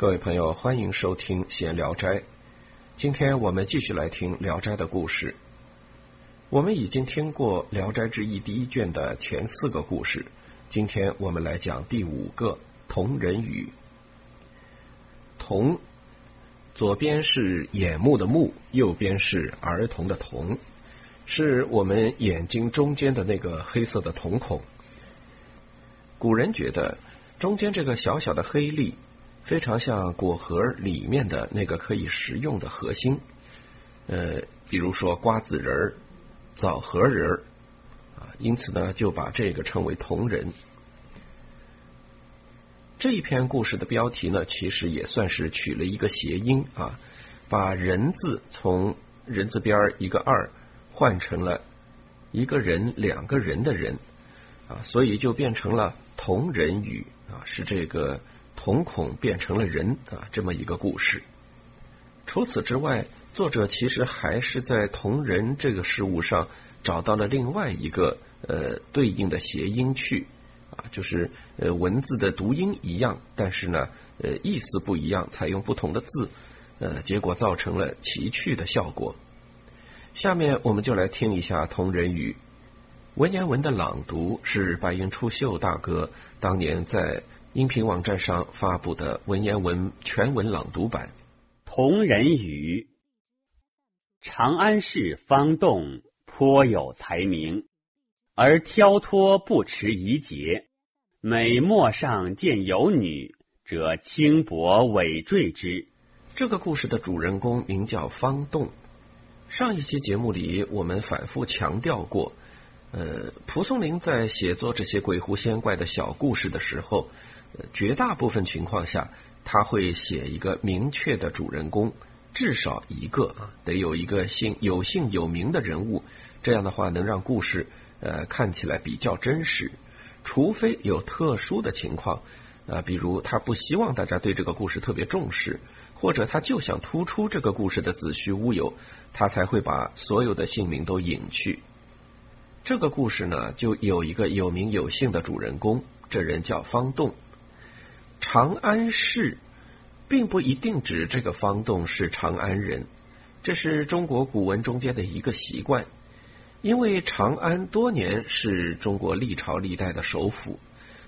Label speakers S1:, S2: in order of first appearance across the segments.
S1: 各位朋友，欢迎收听《闲聊斋》。今天我们继续来听《聊斋》的故事。我们已经听过《聊斋志异》第一卷的前四个故事，今天我们来讲第五个“同人语”。同，左边是眼目的目，右边是儿童的童，是我们眼睛中间的那个黑色的瞳孔。古人觉得中间这个小小的黑粒。非常像果核里面的那个可以食用的核心，呃，比如说瓜子仁儿、枣核仁儿，啊，因此呢，就把这个称为同仁。这一篇故事的标题呢，其实也算是取了一个谐音啊，把人字从人字边一个二换成了一个人两个人的人，啊，所以就变成了同人语啊，是这个。瞳孔变成了人啊，这么一个故事。除此之外，作者其实还是在同人这个事物上找到了另外一个呃对应的谐音去啊，就是呃文字的读音一样，但是呢呃意思不一样，采用不同的字，呃结果造成了奇趣的效果。下面我们就来听一下同人语文言文的朗读，是白云出岫大哥当年在。音频网站上发布的文言文全文朗读版。
S2: 同人语：长安市方栋颇有才名，而挑脱不持仪节。每陌上见有女，则轻薄委坠之。
S1: 这个故事的主人公名叫方栋。上一期节目里，我们反复强调过，呃，蒲松龄在写作这些鬼狐仙怪的小故事的时候。绝大部分情况下，他会写一个明确的主人公，至少一个啊，得有一个姓有姓有名的人物。这样的话，能让故事呃看起来比较真实。除非有特殊的情况，啊，比如他不希望大家对这个故事特别重视，或者他就想突出这个故事的子虚乌有，他才会把所有的姓名都隐去。这个故事呢，就有一个有名有姓的主人公，这人叫方栋。长安市，并不一定指这个方栋是长安人，这是中国古文中间的一个习惯。因为长安多年是中国历朝历代的首府，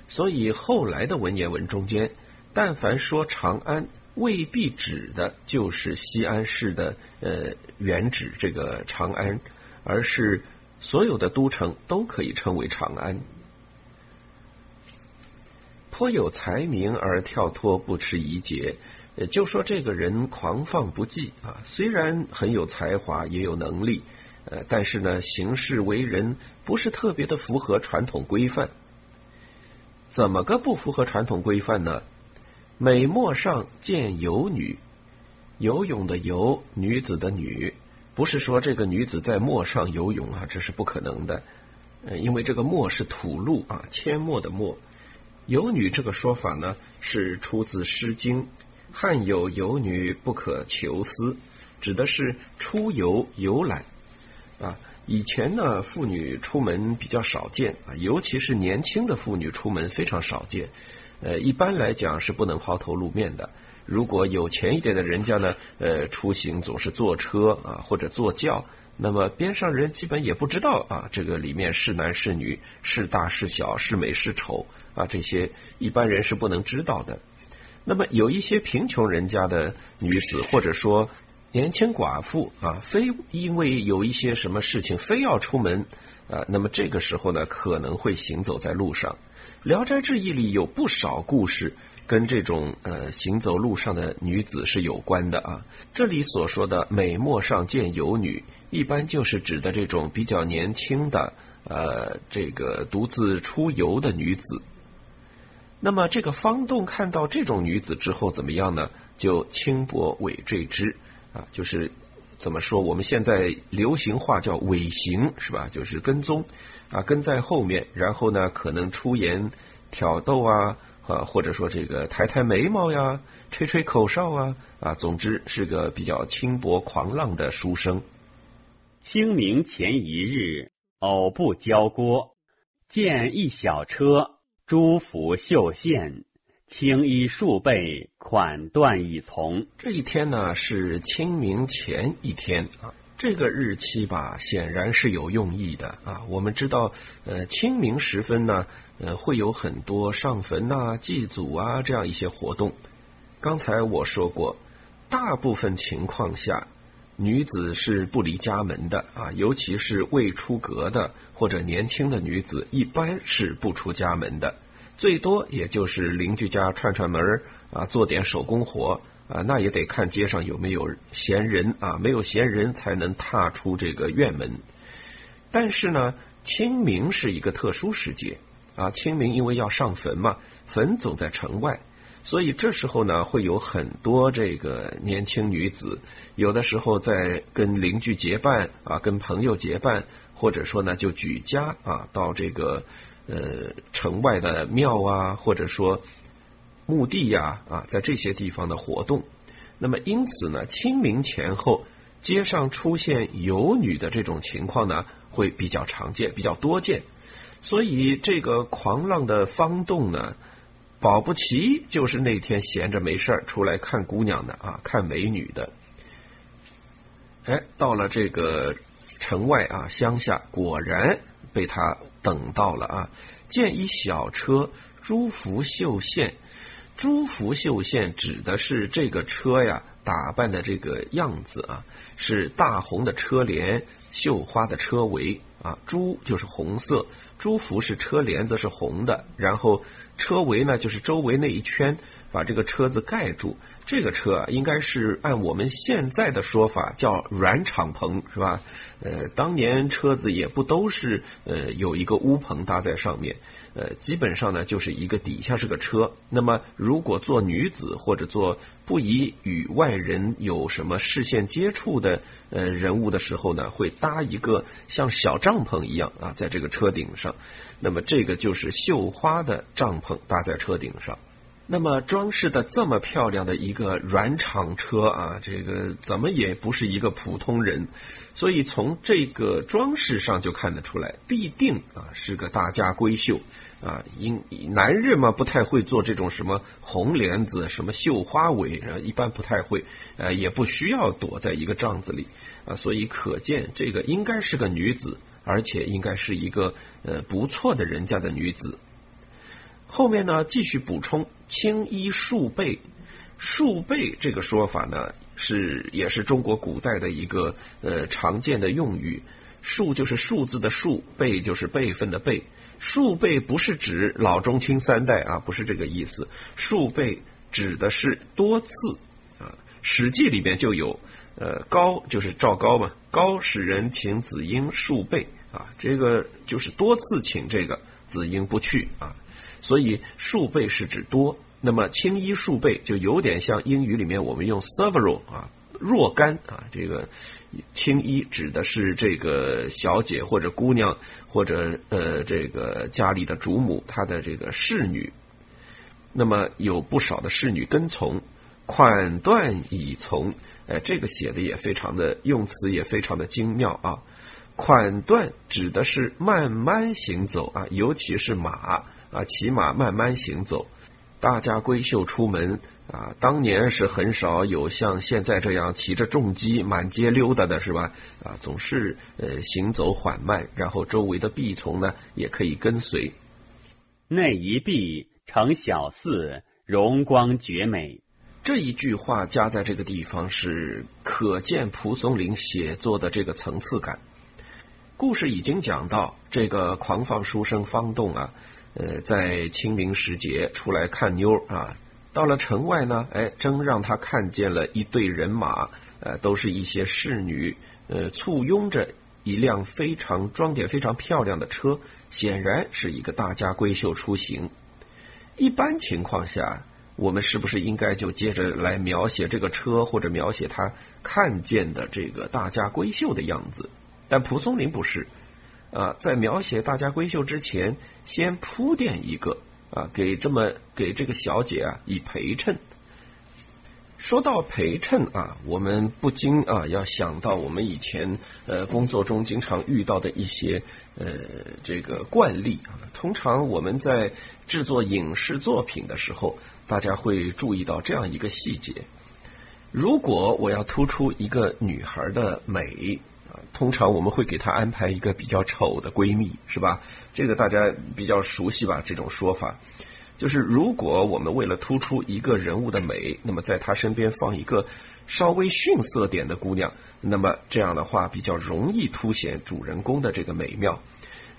S1: 所以后来的文言文中间，但凡说长安，未必指的就是西安市的呃原址这个长安，而是所有的都城都可以称为长安。颇有才名而跳脱不持仪节，就说这个人狂放不羁啊。虽然很有才华，也有能力，呃，但是呢，行事为人不是特别的符合传统规范。怎么个不符合传统规范呢？每陌上见游女，游泳的游，女子的女，不是说这个女子在陌上游泳啊，这是不可能的。呃，因为这个陌是土路啊，阡陌的陌。游女这个说法呢，是出自《诗经》，“汉有游女不可求思”，指的是出游游览。啊，以前呢，妇女出门比较少见啊，尤其是年轻的妇女出门非常少见。呃，一般来讲是不能抛头露面的。如果有钱一点的人家呢，呃，出行总是坐车啊，或者坐轿。那么边上人基本也不知道啊，这个里面是男是女，是大是小，是美是丑啊，这些一般人是不能知道的。那么有一些贫穷人家的女子，或者说年轻寡妇啊，非因为有一些什么事情非要出门啊，那么这个时候呢，可能会行走在路上。《聊斋志异》里有不少故事。跟这种呃行走路上的女子是有关的啊。这里所说的美陌上见游女，一般就是指的这种比较年轻的呃这个独自出游的女子。那么这个方栋看到这种女子之后怎么样呢？就轻薄尾缀之啊，就是怎么说？我们现在流行话叫尾行是吧？就是跟踪啊，跟在后面，然后呢可能出言挑逗啊。啊，或者说这个抬抬眉毛呀，吹吹口哨啊，啊，总之是个比较轻薄狂浪的书生。
S2: 清明前一日，偶不交郭，见一小车，朱服绣线，青衣数背，款断已从。
S1: 这一天呢是清明前一天啊，这个日期吧显然是有用意的啊。我们知道，呃，清明时分呢，呃，会有很多上坟呐、祭祖啊这样一些活动。刚才我说过，大部分情况下，女子是不离家门的啊，尤其是未出阁的或者年轻的女子，一般是不出家门的。最多也就是邻居家串串门啊，做点手工活啊，那也得看街上有没有闲人啊，没有闲人才能踏出这个院门。但是呢，清明是一个特殊时节啊，清明因为要上坟嘛，坟总在城外，所以这时候呢，会有很多这个年轻女子，有的时候在跟邻居结伴啊，跟朋友结伴，或者说呢，就举家啊，到这个。呃，城外的庙啊，或者说墓地呀，啊，在这些地方的活动，那么因此呢，清明前后街上出现游女的这种情况呢，会比较常见，比较多见。所以这个狂浪的方洞呢，保不齐就是那天闲着没事儿出来看姑娘的啊，看美女的。哎，到了这个城外啊，乡下果然被他。等到了啊！见一小车，朱福绣线。朱福绣线指的是这个车呀，打扮的这个样子啊，是大红的车帘，绣花的车围啊。朱就是红色，朱福是车帘子是红的，然后车围呢就是周围那一圈。把这个车子盖住，这个车啊，应该是按我们现在的说法叫软敞篷，是吧？呃，当年车子也不都是呃有一个屋棚搭在上面，呃，基本上呢就是一个底下是个车。那么如果做女子或者做不宜与外人有什么视线接触的呃人物的时候呢，会搭一个像小帐篷一样啊，在这个车顶上。那么这个就是绣花的帐篷搭在车顶上。那么装饰的这么漂亮的一个软厂车啊，这个怎么也不是一个普通人，所以从这个装饰上就看得出来，必定啊是个大家闺秀啊。因男人嘛不太会做这种什么红帘子、什么绣花围啊，一般不太会，呃，也不需要躲在一个帐子里啊，所以可见这个应该是个女子，而且应该是一个呃不错的人家的女子。后面呢，继续补充青衣数背，数背这个说法呢，是也是中国古代的一个呃常见的用语。数就是数字的数，辈就是辈分的辈。数辈不是指老中青三代啊，不是这个意思。数辈指的是多次啊，《史记》里面就有，呃，高就是赵高嘛，高使人请子婴数辈啊，这个就是多次请这个子婴不去啊。所以数倍是指多，那么轻衣数倍就有点像英语里面我们用 several 啊，若干啊，这个轻衣指的是这个小姐或者姑娘或者呃这个家里的主母她的这个侍女，那么有不少的侍女跟从，款断已从，哎，这个写的也非常的用词也非常的精妙啊，款断指的是慢慢行走啊，尤其是马。啊，骑马慢慢行走，大家闺秀出门啊，当年是很少有像现在这样骑着重机满街溜达的，是吧？啊，总是呃行走缓慢，然后周围的婢从呢也可以跟随。
S2: 内一婢成小寺，容光绝美。
S1: 这一句话加在这个地方，是可见蒲松龄写作的这个层次感。故事已经讲到这个狂放书生方栋啊。呃，在清明时节出来看妞啊，到了城外呢，哎，真让他看见了一队人马，呃，都是一些侍女，呃，簇拥着一辆非常装点非常漂亮的车，显然是一个大家闺秀出行。一般情况下，我们是不是应该就接着来描写这个车，或者描写他看见的这个大家闺秀的样子？但蒲松龄不是。啊，在描写大家闺秀之前，先铺垫一个啊，给这么给这个小姐啊以陪衬。说到陪衬啊，我们不禁啊要想到我们以前呃工作中经常遇到的一些呃这个惯例啊。通常我们在制作影视作品的时候，大家会注意到这样一个细节：如果我要突出一个女孩的美，通常我们会给她安排一个比较丑的闺蜜，是吧？这个大家比较熟悉吧？这种说法。就是如果我们为了突出一个人物的美，那么在她身边放一个稍微逊色点的姑娘，那么这样的话比较容易凸显主人公的这个美妙。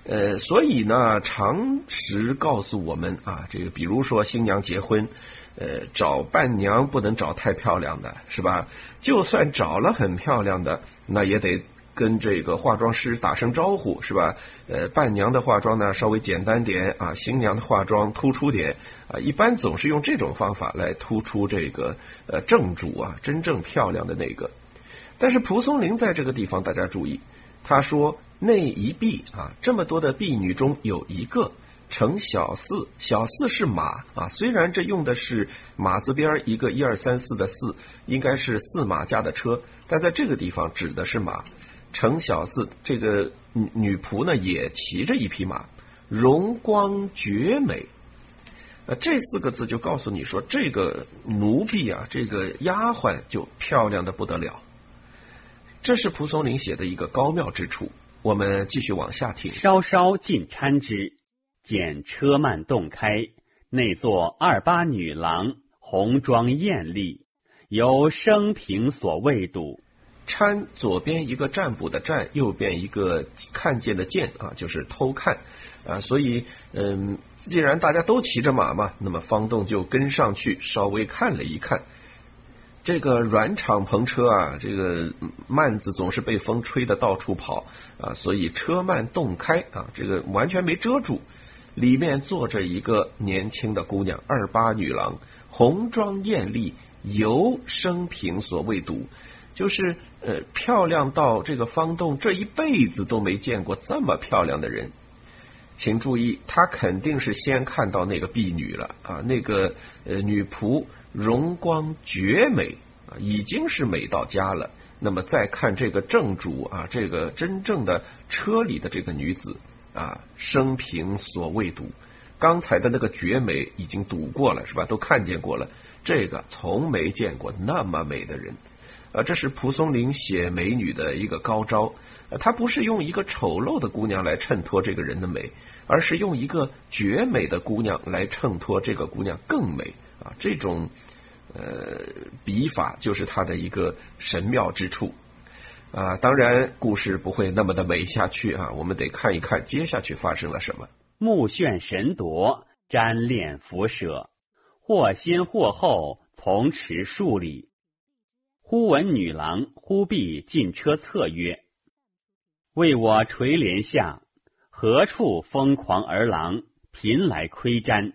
S1: 呃，所以呢，常识告诉我们啊，这个比如说新娘结婚，呃，找伴娘不能找太漂亮的，是吧？就算找了很漂亮的，那也得。跟这个化妆师打声招呼是吧？呃，伴娘的化妆呢稍微简单点啊，新娘的化妆突出点啊，一般总是用这种方法来突出这个呃正主啊，真正漂亮的那个。但是蒲松龄在这个地方，大家注意，他说那一婢啊，这么多的婢女中有一个乘小四，小四是马啊，虽然这用的是马字边一个一二三四的四，应该是四马驾的车，但在这个地方指的是马。程小四这个女女仆呢，也骑着一匹马，容光绝美。呃，这四个字就告诉你说，这个奴婢啊，这个丫鬟就漂亮的不得了。这是蒲松龄写的一个高妙之处。我们继续往下听。
S2: 稍稍进搀之，见车幔洞开，内坐二八女郎，红妆艳丽，由生平所未睹。
S1: 搀左边一个占卜的占，右边一个看见的见啊，就是偷看啊。所以，嗯，既然大家都骑着马嘛，那么方栋就跟上去稍微看了一看。这个软敞篷车啊，这个幔子总是被风吹得到处跑啊，所以车幔洞开啊，这个完全没遮住，里面坐着一个年轻的姑娘，二八女郎，红妆艳丽，尤生平所未睹。就是呃，漂亮到这个方栋这一辈子都没见过这么漂亮的人，请注意，他肯定是先看到那个婢女了啊，那个呃女仆容光绝美啊，已经是美到家了。那么再看这个正主啊，这个真正的车里的这个女子啊，生平所未睹，刚才的那个绝美已经睹过了是吧？都看见过了，这个从没见过那么美的人。啊，这是蒲松龄写美女的一个高招，呃，他不是用一个丑陋的姑娘来衬托这个人的美，而是用一个绝美的姑娘来衬托这个姑娘更美啊，这种呃笔法就是他的一个神妙之处啊。当然，故事不会那么的美下去啊，我们得看一看接下去发生了什么。
S2: 目眩神夺，沾恋辐射，或先或后，从持数里。忽闻女郎忽必进车侧曰：“为我垂帘下，何处疯狂儿郎频来窥瞻？”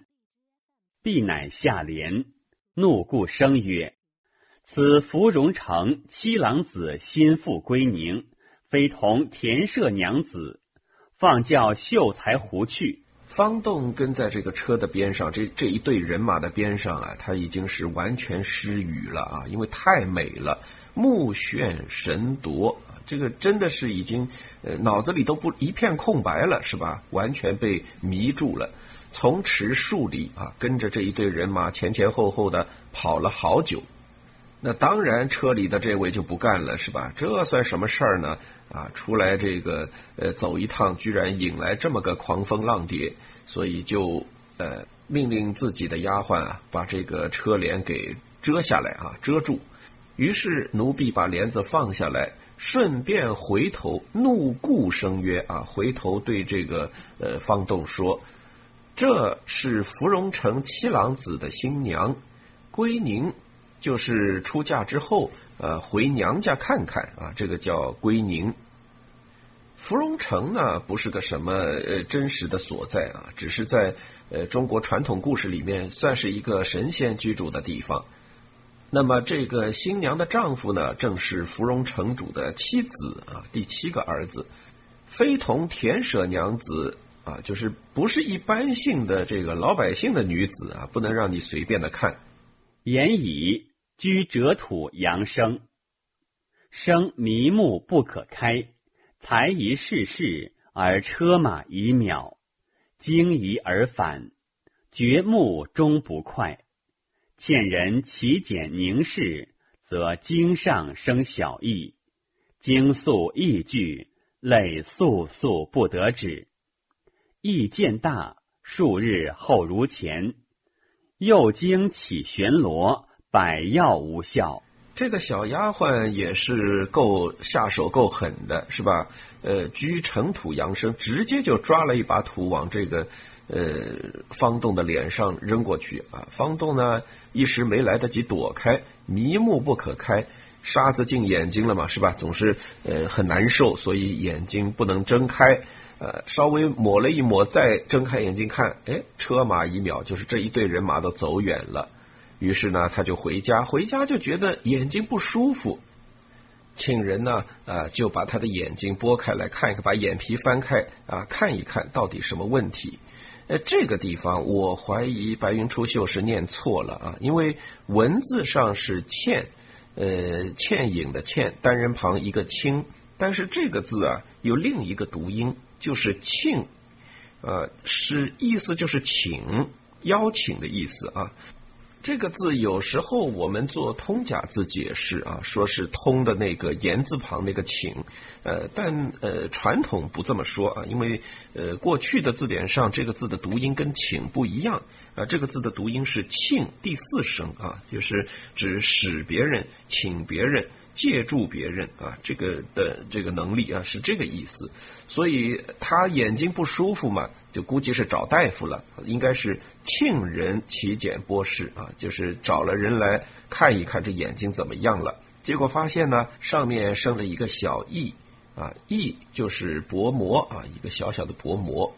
S2: 必乃下帘，怒故声曰：“此芙蓉城七郎子心腹归宁，非同田舍娘子，放教秀才胡去。”
S1: 方栋跟在这个车的边上，这这一队人马的边上啊，他已经是完全失语了啊，因为太美了，目眩神夺啊，这个真的是已经呃脑子里都不一片空白了，是吧？完全被迷住了，从池数里啊，跟着这一队人马前前后后的跑了好久。那当然，车里的这位就不干了，是吧？这算什么事儿呢？啊，出来这个呃走一趟，居然引来这么个狂风浪蝶，所以就呃命令自己的丫鬟啊，把这个车帘给遮下来啊，遮住。于是奴婢把帘子放下来，顺便回头怒顾声曰：“啊，回头对这个呃方栋说，这是芙蓉城七郎子的新娘，归宁。”就是出嫁之后，呃，回娘家看看啊，这个叫归宁。芙蓉城呢，不是个什么呃真实的所在啊，只是在呃中国传统故事里面算是一个神仙居住的地方。那么这个新娘的丈夫呢，正是芙蓉城主的妻子啊，第七个儿子，非同田舍娘子啊，就是不是一般性的这个老百姓的女子啊，不能让你随便的看。
S2: 言以。居折土阳生，生迷目不可开，才宜世事而车马已渺，惊疑而返，掘目终不快。见人起简凝视，则经上生小意，经肃意聚，累肃肃不得止。意见大，数日后如前。又经起旋罗，百药无效。
S1: 这个小丫鬟也是够下手够狠的，是吧？呃，居尘土扬声，直接就抓了一把土往这个呃方栋的脸上扔过去啊！方栋呢一时没来得及躲开，迷目不可开，沙子进眼睛了嘛，是吧？总是呃很难受，所以眼睛不能睁开。呃，稍微抹了一抹，再睁开眼睛看，哎，车马已渺，就是这一队人马都走远了。于是呢，他就回家，回家就觉得眼睛不舒服，请人呢，啊，就把他的眼睛拨开来看一看，把眼皮翻开啊，看一看到底什么问题。呃，这个地方我怀疑白云出岫是念错了啊，因为文字上是倩，呃，倩影的倩，单人旁一个清，但是这个字啊有另一个读音，就是庆，呃，是意思就是请，邀请的意思啊。这个字有时候我们做通假字解释啊，说是通的那个言字旁那个请，呃，但呃传统不这么说啊，因为呃过去的字典上这个字的读音跟请不一样啊，这个字的读音是庆第四声啊，就是指使别人请别人。借助别人啊，这个的这个能力啊，是这个意思。所以他眼睛不舒服嘛，就估计是找大夫了，应该是庆人起检拨视啊，就是找了人来看一看这眼睛怎么样了。结果发现呢，上面生了一个小翼啊，翼就是薄膜啊，一个小小的薄膜。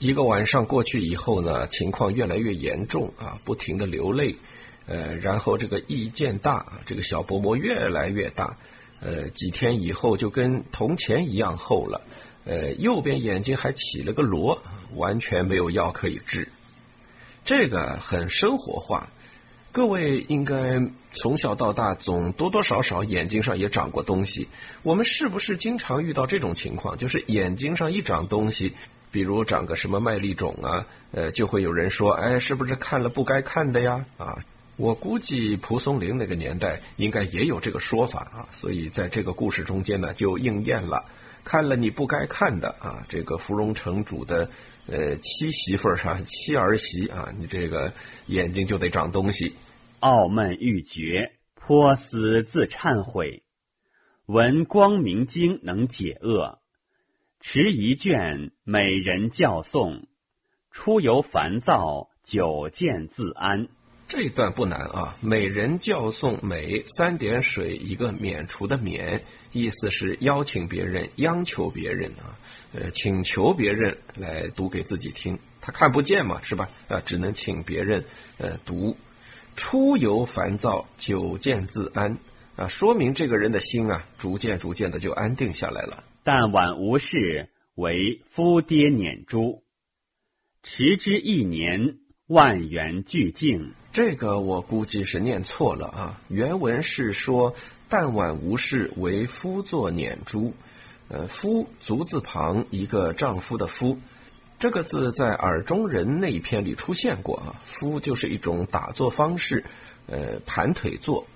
S1: 一个晚上过去以后呢，情况越来越严重啊，不停的流泪。呃，然后这个意见大，这个小薄膜越来越大，呃，几天以后就跟铜钱一样厚了，呃，右边眼睛还起了个螺，完全没有药可以治。这个很生活化，各位应该从小到大总多多少少眼睛上也长过东西。我们是不是经常遇到这种情况？就是眼睛上一长东西，比如长个什么麦粒肿啊，呃，就会有人说，哎，是不是看了不该看的呀？啊。我估计蒲松龄那个年代应该也有这个说法啊，所以在这个故事中间呢就应验了。看了你不该看的啊，这个芙蓉城主的呃七媳妇儿上七儿媳啊，你这个眼睛就得长东西。
S2: 傲闷欲绝，颇思自忏悔。闻光明经能解厄，持一卷美人教诵，出游烦躁，久见自安。
S1: 这一段不难啊，美人教诵美三点水一个免除的免，意思是邀请别人、央求别人啊，呃，请求别人来读给自己听，他看不见嘛，是吧？啊，只能请别人呃读。出游烦躁，久见自安啊，说明这个人的心啊，逐渐逐渐的就安定下来了。
S2: 但晚无事，为夫爹撵猪，持之一年。万缘俱净，
S1: 这个我估计是念错了啊。原文是说“但晚无事，为夫作撵珠”。呃，夫足字旁一个丈夫的夫，这个字在耳中人那一篇里出现过啊。夫就是一种打坐方式，呃，盘腿坐。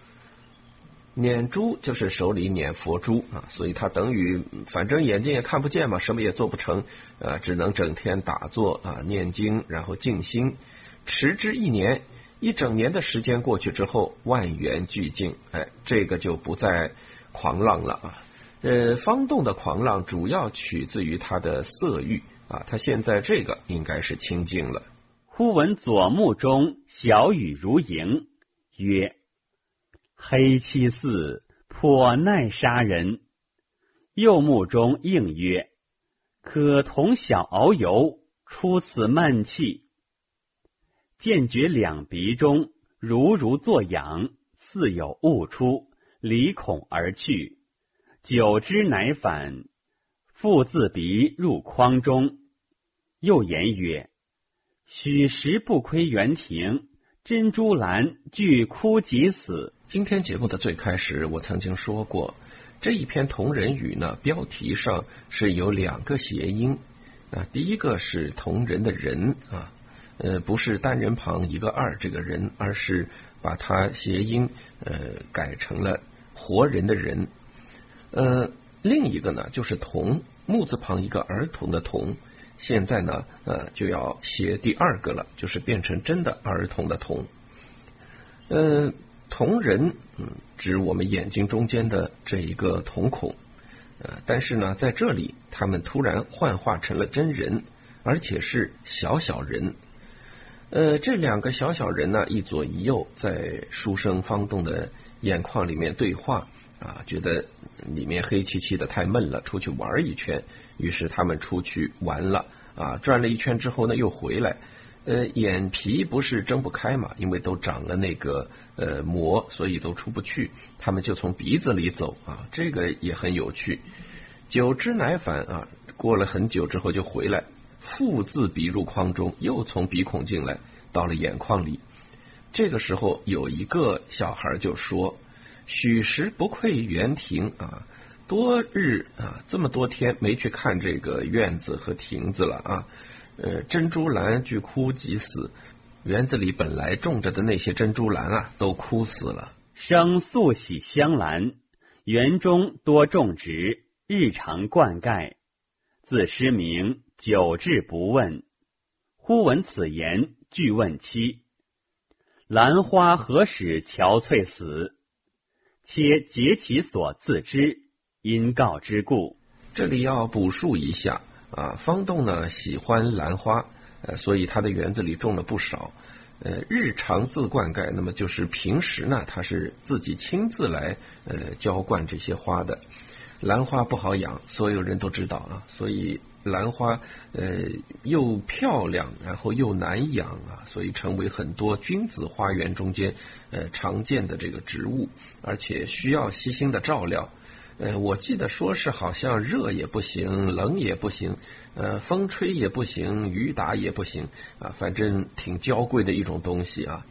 S1: 捻珠就是手里捻佛珠啊，所以他等于反正眼睛也看不见嘛，什么也做不成，呃，只能整天打坐啊，念经，然后静心。持之一年，一整年的时间过去之后，万缘俱净，哎，这个就不再狂浪了啊。呃，方栋的狂浪主要取自于他的色欲啊，他现在这个应该是清净了。
S2: 忽闻左目中小雨如盈，曰：“黑漆似颇耐杀人。”右目中应曰：“可同小遨游，出此闷气。”见觉两鼻中如如作痒，似有物出，离孔而去。久之乃返，复自鼻入筐中。又言曰：“许时不窥园庭，珍珠兰俱枯即死。
S1: 今天节目的最开始，我曾经说过，这一篇同人语呢，标题上是有两个谐音啊，第一个是同人的人啊，呃，不是单人旁一个二这个人，而是把它谐音呃改成了活人的人。呃，另一个呢就是童木字旁一个儿童的童，现在呢呃就要写第二个了，就是变成真的儿童的童。呃。瞳人，嗯，指我们眼睛中间的这一个瞳孔，呃，但是呢，在这里他们突然幻化成了真人，而且是小小人。呃，这两个小小人呢，一左一右，在书生方栋的眼眶里面对话，啊，觉得里面黑漆漆的太闷了，出去玩一圈。于是他们出去玩了，啊，转了一圈之后呢，又回来。呃，眼皮不是睁不开嘛？因为都长了那个呃膜，所以都出不去。他们就从鼻子里走啊，这个也很有趣。久之乃返啊，过了很久之后就回来，复自鼻入框中，又从鼻孔进来，到了眼眶里。这个时候有一个小孩就说：“许时不愧园亭啊，多日啊，这么多天没去看这个院子和亭子了啊。”呃，珍珠兰俱枯即死，园子里本来种着的那些珍珠兰啊，都枯死了。
S2: 生素喜香兰，园中多种植，日常灌溉。自失明，久治不问。忽闻此言，俱问妻：兰花何使憔悴死？且解其所自知，因告之故。
S1: 这里要补述一下。啊，方栋呢喜欢兰花，呃，所以他的园子里种了不少。呃，日常自灌溉，那么就是平时呢，他是自己亲自来呃浇灌这些花的。兰花不好养，所有人都知道啊，所以兰花呃又漂亮，然后又难养啊，所以成为很多君子花园中间呃常见的这个植物，而且需要悉心的照料。呃，我记得说是好像热也不行，冷也不行，呃，风吹也不行，雨打也不行，啊，反正挺娇贵的一种东西啊，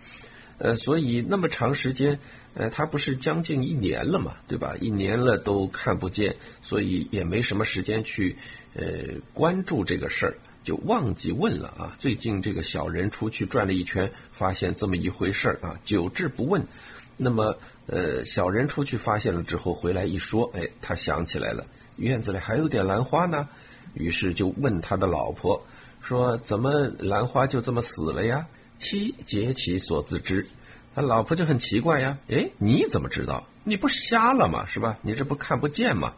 S1: 呃，所以那么长时间，呃，他不是将近一年了嘛，对吧？一年了都看不见，所以也没什么时间去呃关注这个事儿，就忘记问了啊。最近这个小人出去转了一圈，发现这么一回事儿啊，久治不问。那么，呃，小人出去发现了之后，回来一说，哎，他想起来了，院子里还有点兰花呢，于是就问他的老婆，说怎么兰花就这么死了呀？妻皆其所自知，他老婆就很奇怪呀，哎，你怎么知道？你不瞎了吗？是吧？你这不看不见吗？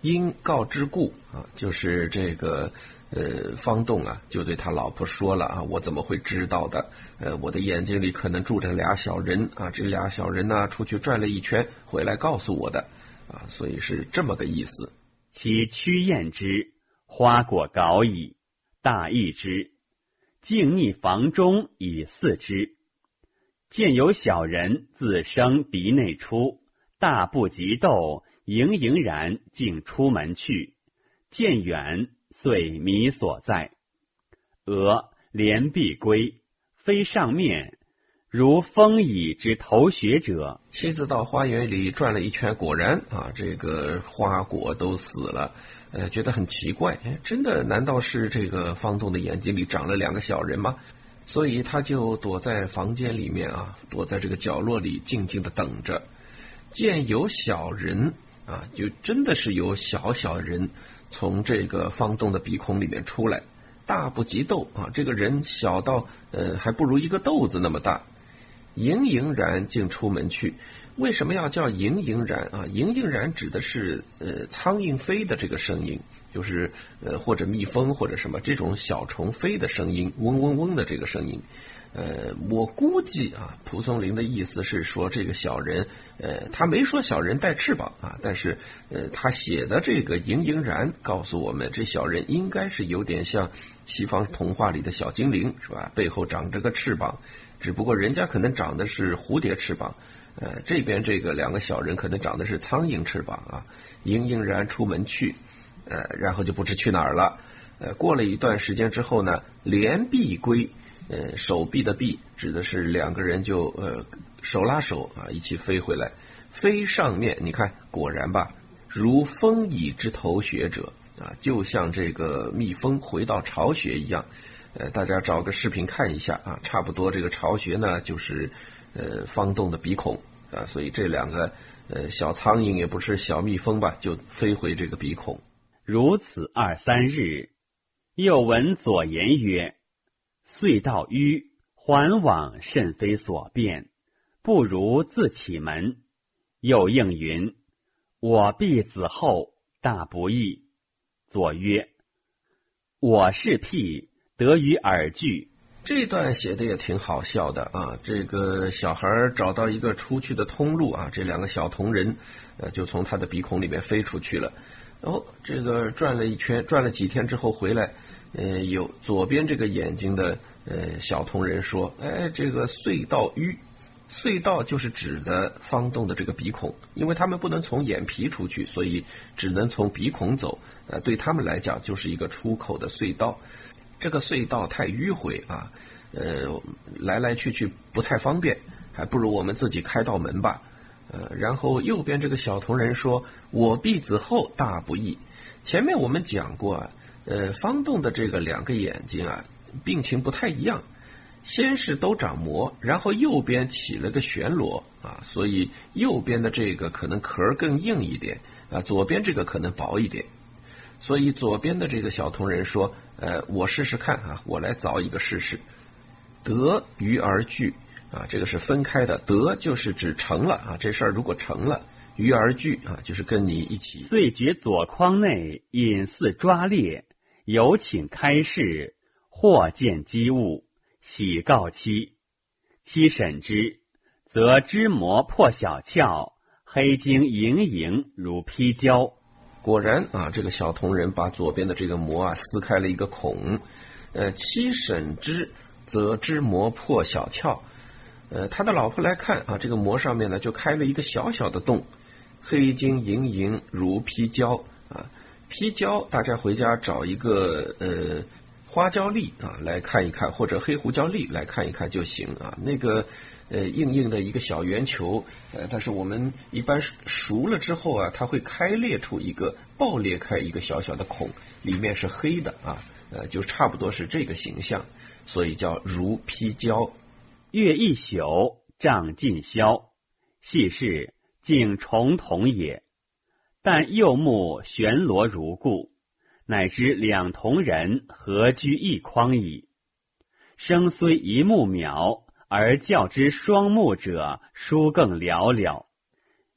S1: 因告之故啊，就是这个。呃，方栋啊，就对他老婆说了啊，我怎么会知道的？呃，我的眼睛里可能住着俩小人啊，这俩小人呢，出去转了一圈，回来告诉我的，啊，所以是这么个意思。
S2: 其屈燕之花果稿矣，大益之，静逆房中以饲之。见有小人自生鼻内出，大不及斗，盈盈然竟出门去。见远。遂迷所在，俄连璧归，飞上面，如风蚁之头穴者。
S1: 妻子到花园里转了一圈，果然啊，这个花果都死了，呃，觉得很奇怪，真的？难道是这个方栋的眼睛里长了两个小人吗？所以他就躲在房间里面啊，躲在这个角落里，静静的等着。见有小人啊，就真的是有小小人。从这个方栋的鼻孔里面出来，大不及豆啊！这个人小到呃，还不如一个豆子那么大。盈盈然竟出门去，为什么要叫盈盈然啊？盈盈然指的是呃苍蝇飞的这个声音，就是呃或者蜜蜂或者什么这种小虫飞的声音，嗡嗡嗡的这个声音。呃，我估计啊，蒲松龄的意思是说这个小人，呃，他没说小人带翅膀啊，但是呃，他写的这个盈盈然告诉我们，这小人应该是有点像西方童话里的小精灵，是吧？背后长着个翅膀，只不过人家可能长的是蝴蝶翅膀，呃，这边这个两个小人可能长的是苍蝇翅膀啊。盈盈然出门去，呃，然后就不知去哪儿了。呃，过了一段时间之后呢，连璧归。呃，手臂的臂，指的是两个人就呃手拉手啊一起飞回来，飞上面，你看果然吧，如蜂蚁之头穴者啊，就像这个蜜蜂回到巢穴一样。呃，大家找个视频看一下啊，差不多这个巢穴呢就是呃方洞的鼻孔啊，所以这两个呃小苍蝇也不是小蜜蜂吧，就飞回这个鼻孔。
S2: 如此二三日，又闻左言曰：“隧道迂，环往甚非所便，不如自启门。”又应云：“我必子后，大不义。”左曰：“我是辟，得于耳具。”
S1: 这段写的也挺好笑的啊！这个小孩找到一个出去的通路啊，这两个小铜人，呃，就从他的鼻孔里面飞出去了。然后这个转了一圈，转了几天之后回来，呃，有左边这个眼睛的呃小铜人说：“哎，这个隧道淤，隧道就是指的方洞的这个鼻孔，因为他们不能从眼皮出去，所以只能从鼻孔走。呃，对他们来讲就是一个出口的隧道。这个隧道太迂回啊，呃，来来去去不太方便，还不如我们自己开道门吧。”呃，然后右边这个小铜人说：“我必子后大不义。”前面我们讲过啊，呃，方洞的这个两个眼睛啊，病情不太一样。先是都长膜，然后右边起了个旋螺啊，所以右边的这个可能壳更硬一点啊，左边这个可能薄一点。所以左边的这个小铜人说：“呃，我试试看啊，我来凿一个试试。”得鱼而聚。啊，这个是分开的，得就是指成了啊，这事儿如果成了，鱼而聚啊，就是跟你一起。
S2: 遂觉左框内隐似抓裂，有请开示，或见机物，喜告妻。妻审之，则枝膜破小窍，黑晶莹莹如披胶。
S1: 果然啊，这个小铜人把左边的这个膜啊撕开了一个孔。呃，七审之，则之膜破小窍。呃，他的老婆来看啊，这个膜上面呢就开了一个小小的洞，黑晶莹莹如皮胶啊，皮胶，大家回家找一个呃花椒粒啊来看一看，或者黑胡椒粒来看一看就行啊。那个呃硬硬的一个小圆球，呃，但是我们一般熟了之后啊，它会开裂出一个爆裂开一个小小的孔，里面是黑的啊，呃，就差不多是这个形象，所以叫如披胶。
S2: 月一宿，帐尽消。细视，竟重瞳也。但右目悬罗如故，乃知两同人合居一筐矣。生虽一目渺，而教之双目者，殊更寥寥。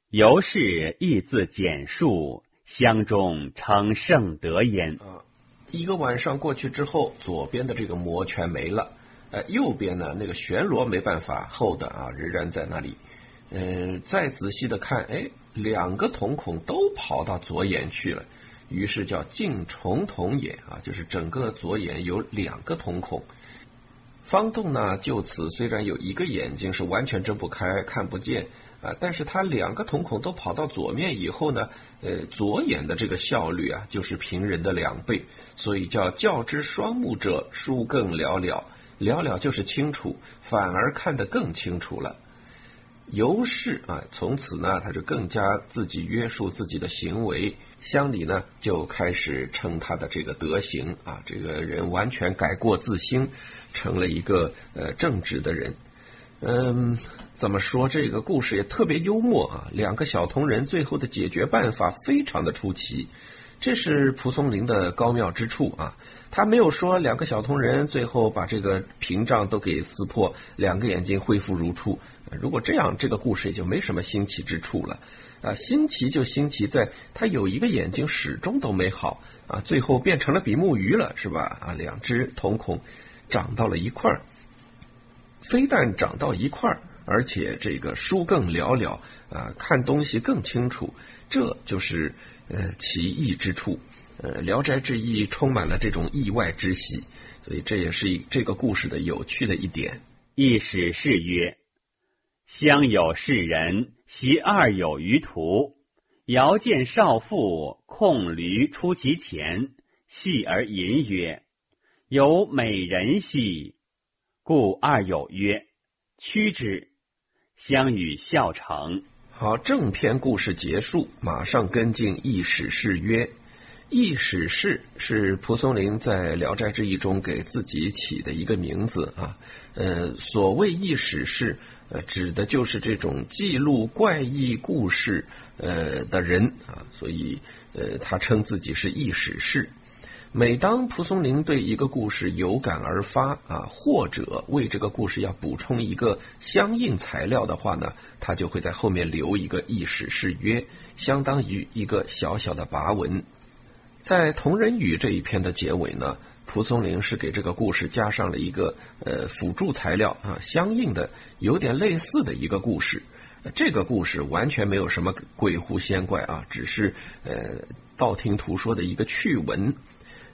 S2: 由是亦自简述，相中称圣德焉。
S1: 啊，一个晚上过去之后，左边的这个膜全没了。呃，右边呢，那个旋螺没办法厚的啊，仍然在那里。嗯，再仔细的看，哎，两个瞳孔都跑到左眼去了，于是叫镜重瞳眼啊，就是整个左眼有两个瞳孔。方洞呢，就此虽然有一个眼睛是完全睁不开、看不见啊，但是它两个瞳孔都跑到左面以后呢，呃，左眼的这个效率啊，就是平人的两倍，所以叫教之双目者，书更寥寥。寥寥就是清楚，反而看得更清楚了。由是啊，从此呢，他就更加自己约束自己的行为。乡里呢，就开始称他的这个德行啊，这个人完全改过自新，成了一个呃正直的人。嗯，怎么说这个故事也特别幽默啊？两个小铜人最后的解决办法非常的出奇。这是蒲松龄的高妙之处啊！他没有说两个小铜人最后把这个屏障都给撕破，两个眼睛恢复如初。如果这样，这个故事也就没什么新奇之处了。啊，新奇就新奇在他有一个眼睛始终都没好啊，最后变成了比目鱼了，是吧？啊，两只瞳孔长到了一块儿，非但长到一块儿，而且这个书更寥寥啊，看东西更清楚，这就是。呃，奇异之处，呃，《聊斋志异》充满了这种意外之喜，所以这也是这个故事的有趣的一点。
S2: 一史是曰：乡有士人，习二有余途，遥见少妇控驴出其前，戏而吟曰：“有美人兮！”故二有曰：“屈之，相与笑成。
S1: 好，正篇故事结束，马上跟进易史事曰。易史事是蒲松龄在《聊斋志异》中给自己起的一个名字啊。呃，所谓易史事，呃，指的就是这种记录怪异故事呃的人啊。所以，呃，他称自己是易史事。每当蒲松龄对一个故事有感而发啊，或者为这个故事要补充一个相应材料的话呢，他就会在后面留一个意史事约，相当于一个小小的跋文。在同人语这一篇的结尾呢，蒲松龄是给这个故事加上了一个呃辅助材料啊，相应的有点类似的一个故事。这个故事完全没有什么鬼狐仙怪啊，只是呃道听途说的一个趣闻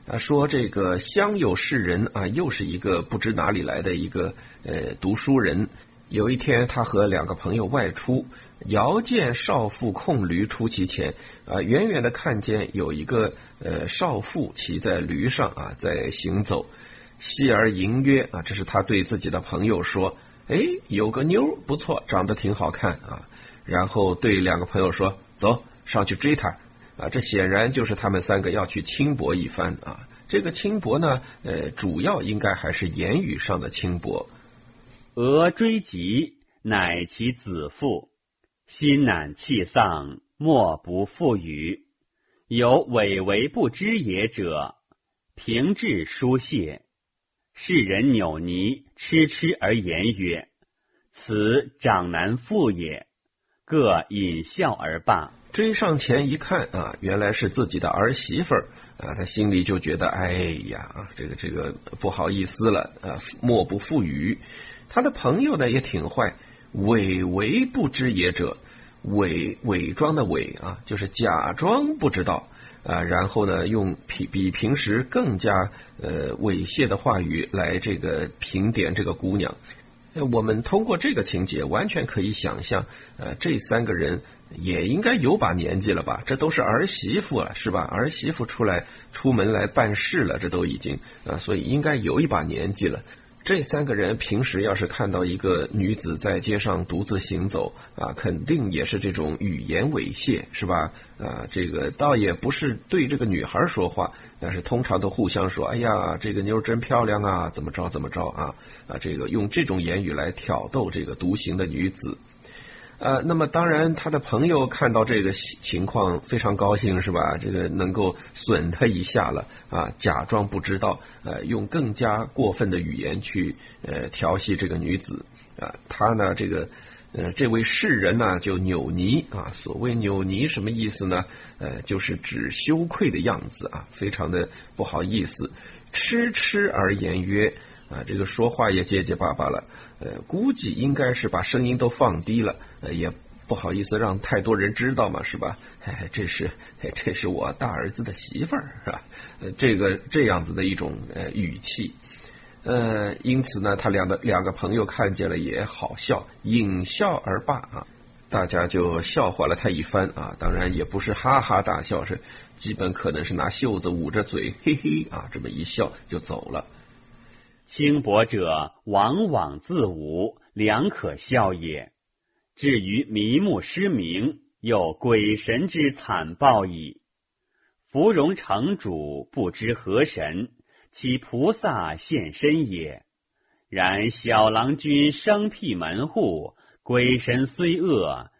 S1: 啊。说这个乡有士人啊，又是一个不知哪里来的一个呃读书人。有一天，他和两个朋友外出，遥见少妇控驴出其前，啊，远远的看见有一个呃少妇骑在驴上啊，在行走，细而吟曰啊，这是他对自己的朋友说，哎，有个妞不错，长得挺好看啊，然后对两个朋友说，走上去追她，啊，这显然就是他们三个要去轻薄一番啊，这个轻薄呢，呃，主要应该还是言语上的轻薄。
S2: 俄追及，乃其子父，心难气丧，莫不复语。有委为不知也者，平治书谢。世人扭泥，痴痴而言曰：“此长男父也。”各引笑而罢。
S1: 追上前一看啊，原来是自己的儿媳妇儿啊，他心里就觉得哎呀，这个这个不好意思了啊，莫不复语。他的朋友呢也挺坏，伪为不知也者，伪伪装的伪啊，就是假装不知道啊，然后呢用比比平时更加呃猥亵的话语来这个评点这个姑娘。我们通过这个情节，完全可以想象，呃，这三个人也应该有把年纪了吧？这都是儿媳妇了，是吧？儿媳妇出来出门来办事了，这都已经啊，所以应该有一把年纪了。这三个人平时要是看到一个女子在街上独自行走啊，肯定也是这种语言猥亵，是吧？啊，这个倒也不是对这个女孩说话，但是通常都互相说：“哎呀，这个妞真漂亮啊，怎么着怎么着啊？”啊，这个用这种言语来挑逗这个独行的女子。呃，那么当然，他的朋友看到这个情况非常高兴，是吧？这个能够损他一下了啊，假装不知道，呃，用更加过分的语言去呃调戏这个女子啊。他呢，这个呃，这位世人呢，就扭捏啊。所谓扭捏什么意思呢？呃，就是指羞愧的样子啊，非常的不好意思，痴痴而言曰。啊，这个说话也结结巴巴了，呃，估计应该是把声音都放低了，呃，也不好意思让太多人知道嘛，是吧？哎，这是，这是我大儿子的媳妇儿，是吧？呃，这个这样子的一种呃语气，呃，因此呢，他两个两个朋友看见了也好笑，引笑而罢啊，大家就笑话了他一番啊，当然也不是哈哈大笑，是基本可能是拿袖子捂着嘴，嘿嘿啊，这么一笑就走了。
S2: 轻薄者往往自侮，良可笑也。至于迷目失明，有鬼神之惨报矣。芙蓉城主不知何神，其菩萨现身也。然小郎君生僻门户，鬼神虽恶，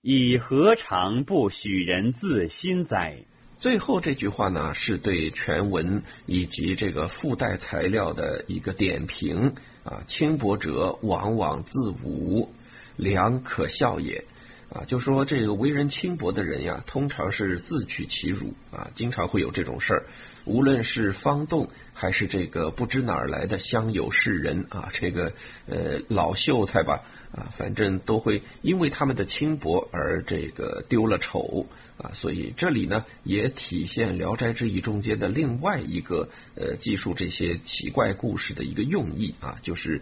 S2: 亦何尝不许人自心哉？
S1: 最后这句话呢，是对全文以及这个附带材料的一个点评啊。轻薄者往往自无，良可笑也。啊，就说这个为人轻薄的人呀，通常是自取其辱啊，经常会有这种事儿。无论是方栋还是这个不知哪儿来的乡友士人啊，这个呃老秀才吧啊，反正都会因为他们的轻薄而这个丢了丑啊。所以这里呢，也体现《聊斋志异》中间的另外一个呃记述这些奇怪故事的一个用意啊，就是。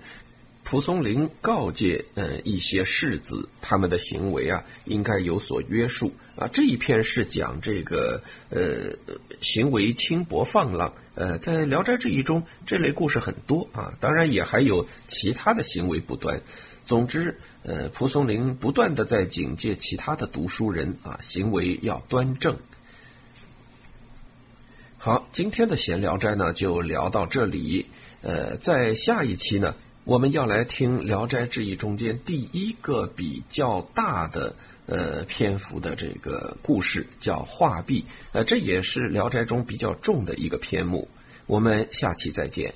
S1: 蒲松龄告诫，呃，一些士子他们的行为啊，应该有所约束啊。这一篇是讲这个，呃，行为轻薄放浪。呃，在《聊斋志异》中，这类故事很多啊，当然也还有其他的行为不端。总之，呃，蒲松龄不断的在警戒其他的读书人啊，行为要端正。好，今天的闲聊斋呢就聊到这里。呃，在下一期呢，我们要来听《聊斋志异》中间第一个比较大的呃篇幅的这个故事，叫画壁。呃，这也是《聊斋》中比较重的一个篇目。我们下期再见。